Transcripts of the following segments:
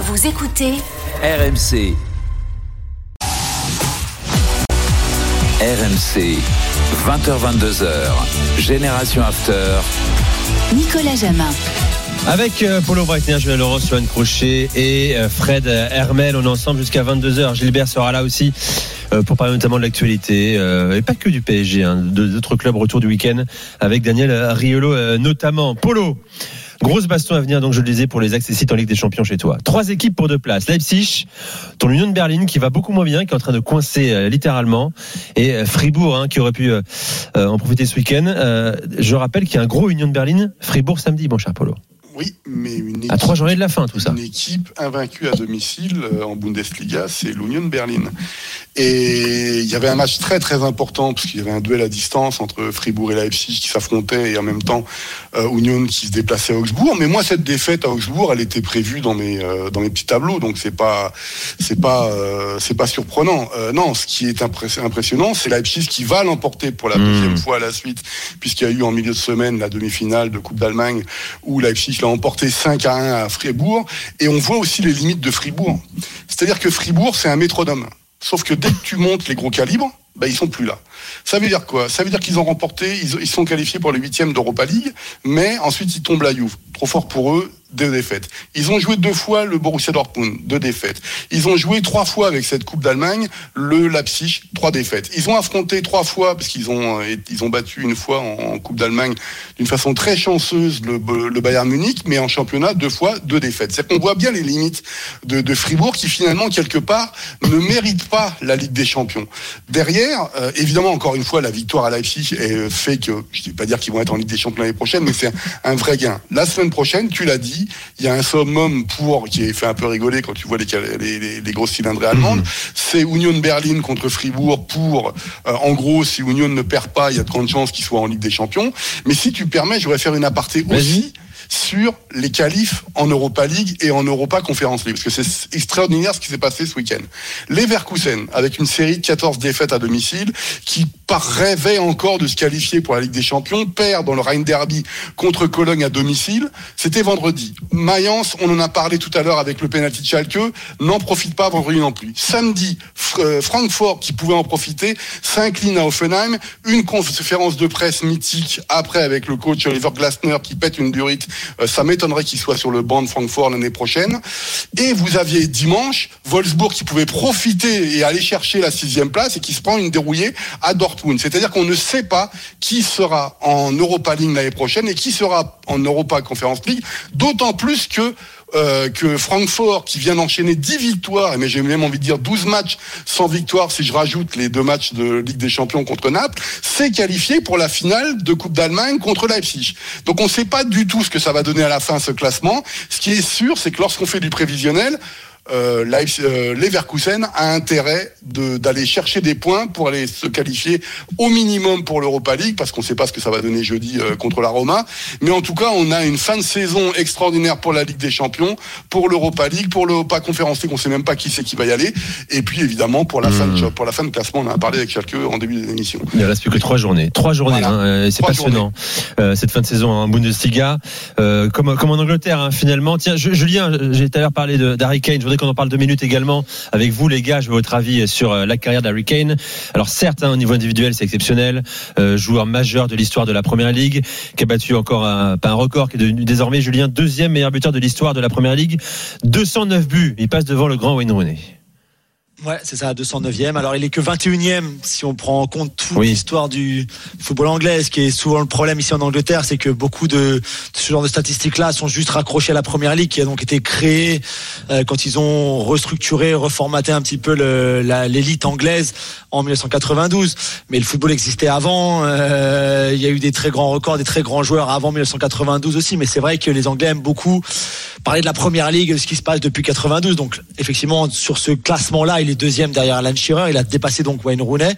Vous écoutez RMC. RMC, 20h-22h, Génération After. Nicolas Jamin. Avec euh, Paulo Breitner, Julien Laurent, Johan Crochet et euh, Fred Hermel, on est ensemble jusqu'à 22h. Gilbert sera là aussi euh, pour parler notamment de l'actualité et pas que du PSG, hein, d'autres clubs retour du week-end avec Daniel Riolo notamment. Polo. Grosse baston à venir, donc je le disais, pour les accessites en Ligue des Champions chez toi. Trois équipes pour deux places. Leipzig, ton Union de Berlin qui va beaucoup moins bien, qui est en train de coincer euh, littéralement. Et euh, Fribourg, hein, qui aurait pu euh, en profiter ce week-end. je rappelle qu'il y a un gros Union de Berlin, Fribourg samedi, bon cher Polo. Oui, mais une équipe, à trois journées de la fin, tout ça. Une équipe invaincue à domicile en Bundesliga, c'est l'Union Berlin. Et il y avait un match très très important parce qu'il y avait un duel à distance entre Fribourg et Leipzig qui s'affrontaient et en même temps euh, Union qui se déplaçait à Augsbourg. Mais moi cette défaite à Augsbourg, elle était prévue dans mes euh, dans mes petits tableaux, donc c'est pas c'est pas euh, c'est pas surprenant. Euh, non, ce qui est impressionnant, c'est Leipzig qui va l'emporter pour la hmm. deuxième fois à la suite, puisqu'il y a eu en milieu de semaine la demi-finale de Coupe d'Allemagne où Leipzig l'a emporté 5 à 1 à Fribourg. Et on voit aussi les limites de Fribourg. C'est-à-dire que Fribourg, c'est un métronome. Sauf que dès que tu montes les gros calibres, ben, ils sont plus là. Ça veut dire quoi? Ça veut dire qu'ils ont remporté, ils, sont qualifiés pour les huitièmes d'Europa League, mais ensuite ils tombent la Juve. Trop fort pour eux, deux défaites. Ils ont joué deux fois le Borussia Dortmund, deux défaites. Ils ont joué trois fois avec cette Coupe d'Allemagne, le Leipzig, trois défaites. Ils ont affronté trois fois, parce qu'ils ont, euh, ils ont battu une fois en, Coupe d'Allemagne d'une façon très chanceuse le, Bayern Munich, mais en championnat, deux fois, deux défaites. C'est qu'on voit bien les limites de, Fribourg qui finalement, quelque part, ne mérite pas la Ligue des Champions. Derrière, euh, évidemment, encore une fois, la victoire à Leipzig fait que, je ne vais pas dire qu'ils vont être en Ligue des Champions l'année prochaine, mais c'est un vrai gain. La semaine prochaine, tu l'as dit, il y a un summum pour, qui fait un peu rigoler quand tu vois les, les, les, grosses cylindrées allemandes. Mhm. C'est Union Berlin contre Fribourg pour, euh, en gros, si Union ne perd pas, il y a de grandes chances qu'il soit en Ligue des Champions. Mais si tu permets, je voudrais faire une aparté aussi sur les qualifs en Europa League et en Europa Conference League. Parce que c'est extraordinaire ce qui s'est passé ce week-end. Leverkusen, avec une série de 14 défaites à domicile, qui rêvait encore de se qualifier pour la Ligue des Champions, perd dans le Rhein Derby contre Cologne à domicile. C'était vendredi. Mayence, on en a parlé tout à l'heure avec le penalty de Schalke, n'en profite pas vendredi non plus. Samedi, euh, Francfort, qui pouvait en profiter, s'incline à Offenheim. Une conférence de presse mythique après avec le coach Oliver Glasner qui pète une durite euh, ça m'étonnerait qu'il soit sur le banc de Francfort l'année prochaine. Et vous aviez dimanche Wolfsburg qui pouvait profiter et aller chercher la sixième place et qui se prend une dérouillée à Dortmund. C'est-à-dire qu'on ne sait pas qui sera en Europa League l'année prochaine et qui sera en Europa Conference League. D'autant plus que euh, que Francfort, qui vient d'enchaîner 10 victoires, mais j'ai même envie de dire 12 matchs sans victoire si je rajoute les deux matchs de Ligue des Champions contre Naples, s'est qualifié pour la finale de Coupe d'Allemagne contre Leipzig. Donc on ne sait pas du tout ce que ça va donner à la fin ce classement. Ce qui est sûr, c'est que lorsqu'on fait du prévisionnel, euh, euh, Leverkusen a intérêt d'aller chercher des points pour aller se qualifier au minimum pour l'Europa League, parce qu'on ne sait pas ce que ça va donner jeudi euh, contre la Roma. Mais en tout cas, on a une fin de saison extraordinaire pour la Ligue des Champions, pour l'Europa League, pour l'Europa Conference League, on ne sait même pas qui c'est qui va y aller. Et puis évidemment pour la fin de hmm. pour la fin de classement, on en a parlé avec Schalke en début d'émission. Il ne reste plus que trois journées, trois journées, hein, c'est passionnant cette fin de saison en Bundesliga, comme, comme en Angleterre hein, finalement. Tiens, Julien, j'ai tout à l'heure parlé d'Harry Kane. Je voudrais qu'on en parle deux minutes également avec vous, les gars. Je veux votre avis sur euh, la carrière d'Harry Kane. Alors certes, hein, au niveau individuel, c'est exceptionnel. Euh, joueur majeur de l'histoire de la Première Ligue, qui a battu encore un, pas un record, qui est devenu désormais, Julien, deuxième meilleur buteur de l'histoire de la Première Ligue. 209 buts. Il passe devant le grand Wayne Rooney. Ouais, c'est ça, 209e. Alors, il est que 21e si on prend en compte toute Oui. l'histoire du football anglais. Ce qui est souvent le problème ici en Angleterre, c'est que beaucoup de, de ce genre de statistiques-là sont juste raccrochées à la première ligue qui a donc été créée euh, quand ils ont restructuré, reformaté un petit peu l'élite anglaise en 1992. Mais le football existait avant. euh, il y a eu des très grands records, des très grands joueurs avant 1992 aussi. Mais c'est vrai que les Anglais aiment beaucoup parler de la première ligue, de ce qui se passe depuis 92. Donc, effectivement, sur ce classement-là, il est deuxième derrière Alan Shearer. Il a dépassé donc Wayne Rooney.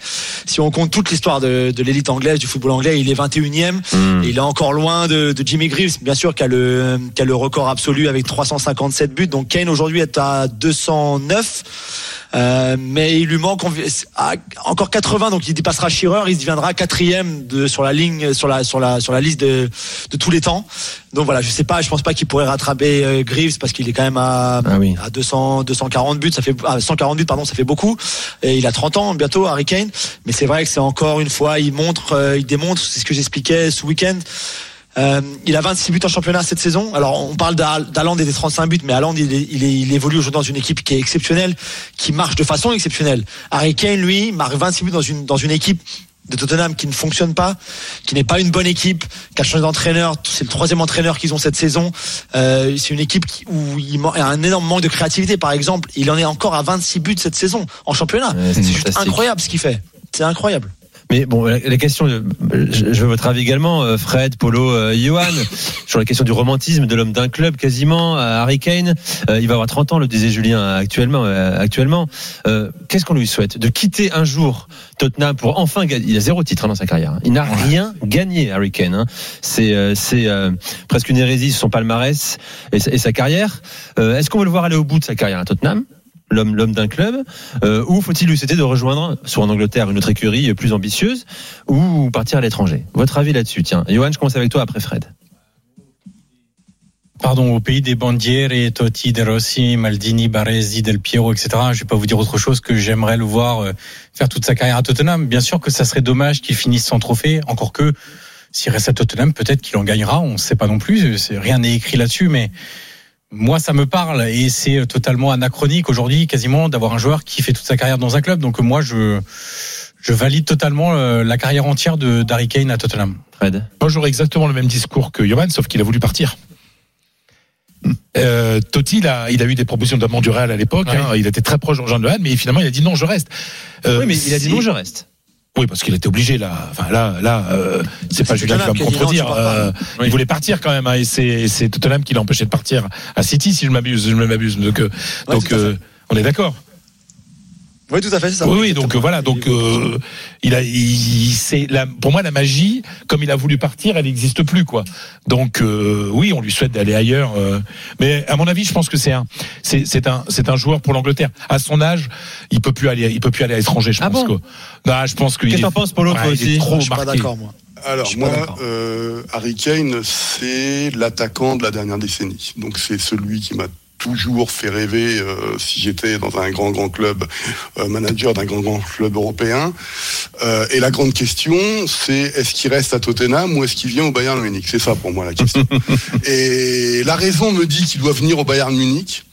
Si on compte toute l'histoire de, de l'élite anglaise, du football anglais, il est 21e. Et il est encore loin de, de Jimmy Greaves, bien sûr, qui a, le, qui a le record absolu avec 357 buts. Donc, Kane aujourd'hui est à 209. Euh, mais il lui manque ah, encore 80, donc il dépassera Shearer, il deviendra quatrième de, sur la ligne, sur la sur la sur la liste de, de tous les temps. Donc voilà, je sais pas, je pense pas qu'il pourrait rattraper euh, Greaves parce qu'il est quand même à, Ah oui. à 200 240 buts, ça fait ah, 140 buts pardon, ça fait beaucoup. Et il a 30 ans bientôt, Harry Kane. Mais c'est vrai que c'est encore une fois, il montre, euh, il démontre, c'est ce que j'expliquais ce week-end. Euh, il a 26 buts en championnat cette saison. Alors on parle d'Haaland et des 35 buts, mais Haaland il, il, il évolue aujourd'hui dans une équipe qui est exceptionnelle, qui marche de façon exceptionnelle. Harry Kane lui marque 26 buts dans une dans une équipe de Tottenham qui ne fonctionne pas, qui n'est pas une bonne équipe, qui a changé d'entraîneur. C'est le troisième entraîneur qu'ils ont cette saison. Euh, c'est une équipe qui- où il y a un énorme manque de créativité. Par exemple, il en est encore à 26 buts cette saison en championnat. Ouais, c'est juste incroyable ce qu'il fait. C'est incroyable. Mais bon, la, question, de- je, veux votre avis également, euh, Fred, Polo, euh, Johan, sur la question du romantisme de l'homme d'un club quasiment, euh, Harry Kane. Euh, il va avoir 30 ans, le disait Julien actuellement. euh, actuellement, Euh, qu'est-ce qu'on lui souhaite? De quitter un jour Tottenham pour enfin gagner? Il a zéro titre hein, dans sa carrière. hein. Il n'a rien gagné, Harry Kane. hein. C'est euh, c'est euh, presque une hérésie sur son palmarès et, sa- carrière. Euh, Est-ce qu'on veut le voir aller au bout de sa carrière à Tottenham? L'homme l'homme d'un club euh, ou faut-il lui souhaiter de rejoindre soit en Angleterre une autre écurie plus ambitieuse ou partir à l'étranger? Votre avis là-dessus tiens Johan je commence avec toi après Fred pardon, au pays des Bandiere, Totti, De Rossi, Maldini, Baresi, Del Piero, etc. Je vais pas vous dire autre chose que j'aimerais le voir euh, faire toute sa carrière à Tottenham. Bien sûr que ça serait dommage qu'il finisse sans trophée, encore que s'il reste à Tottenham, peut-être qu'il en gagnera. On ne sait pas non plus. Rien n'est écrit là-dessus, mais moi, ça me parle et c'est totalement anachronique aujourd'hui, quasiment, d'avoir un joueur qui fait toute sa carrière dans un club. Donc moi, je je valide totalement euh, la carrière entière de d'Harry Kane à Tottenham. Fred Moi, j'aurais exactement le même discours que Johan, sauf qu'il a voulu partir. Euh, Totti, il a, il a eu des propositions notamment du Real à l'époque. Ouais. hein, il était très proche de Jean mais finalement, il a dit non, je reste. Euh, oui mais il a dit si- non je reste Oui, parce qu'il était obligé là. Enfin là, là, euh, c'est pas Julien qui va me non, contredire. Euh, Oui. Il voulait partir quand même, hein, et c'est Tottenham qui l'a empêché de partir à City, si je m'abuse, je m'abuse. Donc, euh, Ouais, donc euh, on est d'accord. Oui, tout à fait, c'est ça. Oui, oui, donc euh, voilà, donc euh, il a, il, c'est la, pour moi la magie, comme il a voulu partir, elle n'existe plus quoi. Donc euh, oui, on lui souhaite d'aller ailleurs, euh, mais à mon avis, je pense que c'est un, c'est, c'est un, c'est un joueur pour l'Angleterre. À son âge, il peut plus aller, il peut plus aller à l'étranger. Je Ah pense bon que, non, je pense que qu'est-ce que t'en penses Polo ouais, il est aussi trop Je suis pas marqué. d'accord, moi. Alors moi, euh, Harry Kane, c'est l'attaquant de la dernière décennie. Donc c'est celui qui m'a toujours fait rêver euh, si j'étais dans un grand grand club, euh, manager d'un grand grand club européen. Euh, et la grande question, c'est est-ce qu'il reste à Tottenham ou est-ce qu'il vient au Bayern Munich? C'est ça pour moi la question. et la raison me dit qu'il doit venir au Bayern Munich.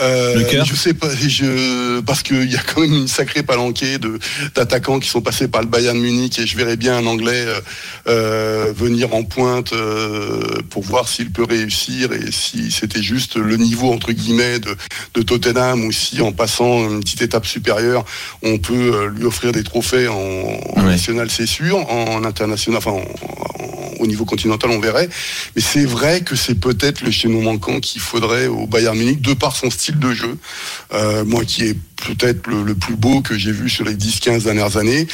Euh, Le je sais pas, je, parce qu'il y a quand même une sacrée palanquée de d'attaquants qui sont passés par le Bayern Munich et je verrais bien un Anglais euh, euh, venir en pointe euh, pour voir s'il peut réussir et si c'était juste le niveau entre guillemets de, de Tottenham ou si en passant une petite étape supérieure on peut lui offrir des trophées en, en Ouais. national c'est sûr, en international, enfin en- en- au niveau continental on verrait, mais c'est vrai que c'est peut-être le chaînon manquant qu'il faudrait au Bayern Munich de par son style de jeu, Euh, moi qui est peut-être le, le plus beau que j'ai vu sur les 10-15 dernières années.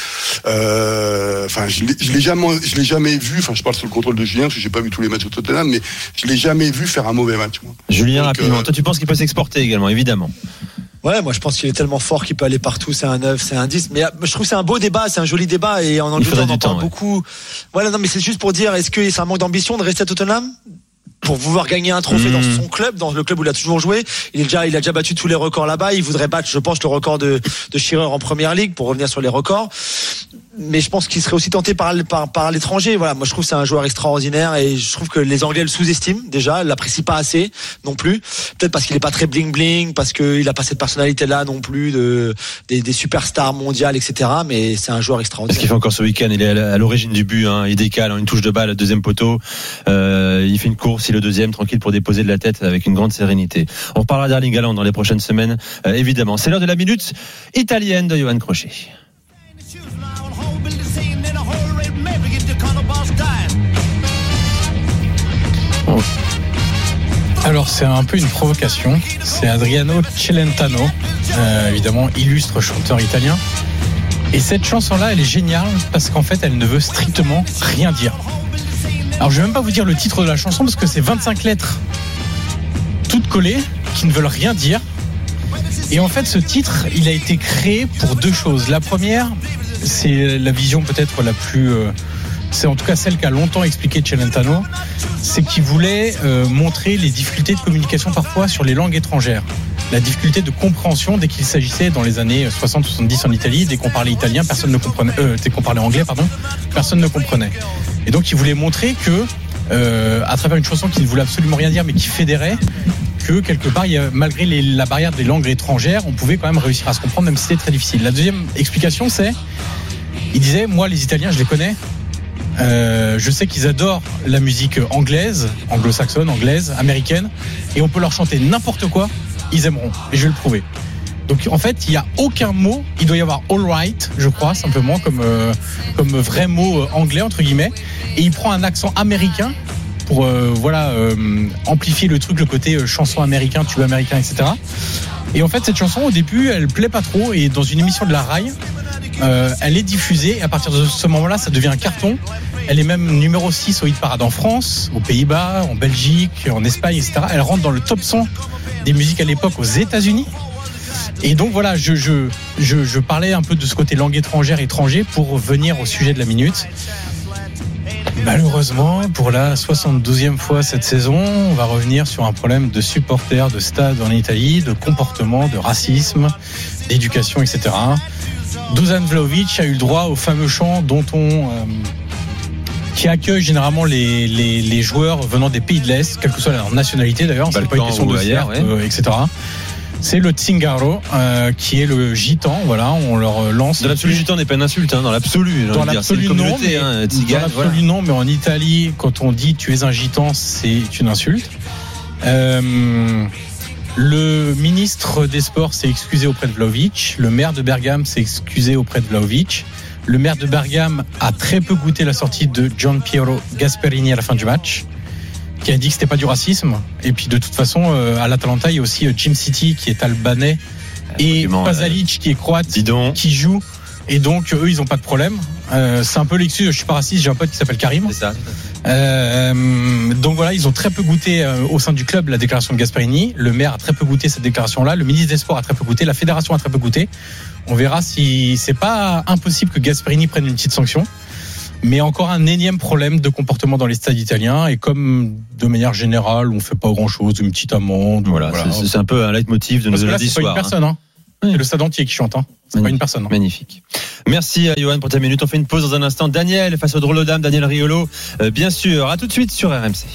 Euh, Enfin, je l'ai- je l'ai jamais, je l'ai jamais vu. Enfin, je parle sous le contrôle de Julien parce que j'ai pas vu tous les matchs de Tottenham, mais je l'ai jamais vu faire un mauvais match. Moi. Julien Donc, rapidement euh, toi tu penses qu'il peut s'exporter également évidemment Ouais, moi je pense qu'il est tellement fort qu'il peut aller partout. C'est un 9, c'est un 10. Mais je trouve que c'est un beau débat, c'est un joli débat. Et en Angleterre, on du en parle temps, ouais. beaucoup. Voilà, non, mais c'est juste pour dire est-ce que c'est un manque d'ambition de rester à Tottenham? Pour vouloir gagner un trophée dans son club, dans le club où il a toujours joué. Il est déjà, il a déjà battu tous les records là-bas. Il voudrait battre, je pense, le record de, de en première ligue pour revenir sur les records. Mais je pense qu'il serait aussi tenté par, par, par l'étranger. Voilà, moi je trouve que c'est un joueur extraordinaire et je trouve que les Anglais le sous-estiment déjà, l'apprécient pas assez non plus. Peut-être parce qu'il est pas très bling bling, parce qu'il a pas cette personnalité-là non plus de des, des superstars mondiales, etc. Mais c'est un joueur Ce extraordinaire. qu'il fait encore ce week-end, il est à l'origine du but. Hein. Il décale en une touche de balle, deuxième poteau. Euh, il fait une course, il est le deuxième, tranquille pour déposer de la tête avec une grande sérénité. On reparlera d'Erling Haaland dans les prochaines semaines, euh, évidemment. C'est l'heure de la minute italienne de Johan Crochet. Alors c'est un peu une provocation. C'est Adriano Celentano, euh, évidemment illustre chanteur italien. Et cette chanson-là, elle est géniale parce qu'en fait, elle ne veut strictement rien dire. Alors je vais même pas vous dire le titre de la chanson parce que c'est 25 lettres toutes collées qui ne veulent rien dire. Et en fait, ce titre, il a été créé pour deux choses. La première, c'est la vision peut-être la plus euh, c'est en tout cas celle qu'a longtemps expliqué Celentano, c'est qu'il voulait euh, montrer les difficultés de communication parfois sur les langues étrangères. La difficulté de compréhension dès qu'il s'agissait dans les années 60-70 en Italie, dès qu'on parlait italien, personne ne comprenait, euh, dès qu'on parlait anglais, pardon, personne ne comprenait. Et donc il voulait montrer que, euh, à travers une chanson qui ne voulait absolument rien dire mais qui fédérait, que quelque part, malgré la barrière des langues étrangères, on pouvait quand même réussir à se comprendre, même si c'était très difficile. La deuxième explication, c'est, il disait, moi les Italiens, je les connais, euh, je sais qu'ils adorent la musique anglaise, anglo-saxonne, anglaise, américaine, et on peut leur chanter n'importe quoi, ils aimeront. Et je vais le prouver. Donc en fait, il n'y a aucun mot. Il doit y avoir all right, je crois, simplement comme euh, comme vrai mot euh, anglais entre guillemets. Et il prend un accent américain pour euh, voilà euh, amplifier le truc, le côté euh, chanson américain, tube américain, etc. Et en fait, cette chanson au début, elle plaît pas trop. Et dans une émission de la Rai, elle est diffusée. Et à partir de ce moment-là, ça devient un carton. Elle est même numéro 6 au hit parade en France, aux Pays-Bas, en Belgique, en Espagne, etc. Elle rentre dans le top 100 des musiques à l'époque aux États-Unis. Et donc voilà, je, je parlais un peu de ce côté langue étrangère, étranger, pour venir au sujet de la minute. Malheureusement, pour la 72e fois cette saison, on va revenir sur un problème de supporters de stade en Italie, de comportement, de racisme, d'éducation, etc. Dusan Vlaovic a eu le droit au fameux chant dont on... euh, qui accueille généralement les, les, les joueurs venant des pays de l'Est, quelle que soit leur nationalité d'ailleurs, c'est pas une question de ailleurs, certes, euh, etc. C'est le Tsingaro, euh, qui est le gitan, voilà, on leur lance... Dans l'absolu, gitan n'est pas une insulte, hein, dans l'absolu. Dans l'absolu non, mais, hein, dans voilà. non, mais en Italie, quand on dit tu es un gitan, c'est une insulte. Euh, le ministre des Sports s'est excusé auprès de Vlaovic. Le maire de Bergame s'est excusé auprès de Vlaovic. Le maire de Bergame a très peu goûté la sortie de Gian Piero Gasperini à la fin du match, qui a dit que c'était pas du racisme. Et puis de toute façon, euh, à l'Atalanta, il y a aussi euh, Jim City qui est albanais et Pasalic qui est croate qui jouent et donc eux ils ont pas de problème. Euh, c'est un peu l'excuse. Je suis pas raciste. J'ai un pote qui s'appelle Karim. C'est ça. Euh, donc voilà, ils ont très peu goûté euh, au sein du club la déclaration de Gasperini. Le maire a très peu goûté cette déclaration-là. Le ministre des Sports a très peu goûté. La fédération a très peu goûté. On verra si c'est pas impossible que Gasperini prenne une petite sanction. Mais encore un énième problème de comportement dans les stades italiens. Et comme de manière générale, on fait pas grand-chose, une petite amende. Voilà, c'est- c'est un peu un leitmotiv de nos Parce lundis c'est pas une soirs. hein. personne. Hein. C'est le stade entier qui chante. Hein. C'est pas une personne. hein. Magnifique. Merci à Johan pour ta minute. On fait une pause dans un instant. Daniel face au drôle aux dames, Daniel Riolo, euh, bien sûr. À tout de suite sur RMC.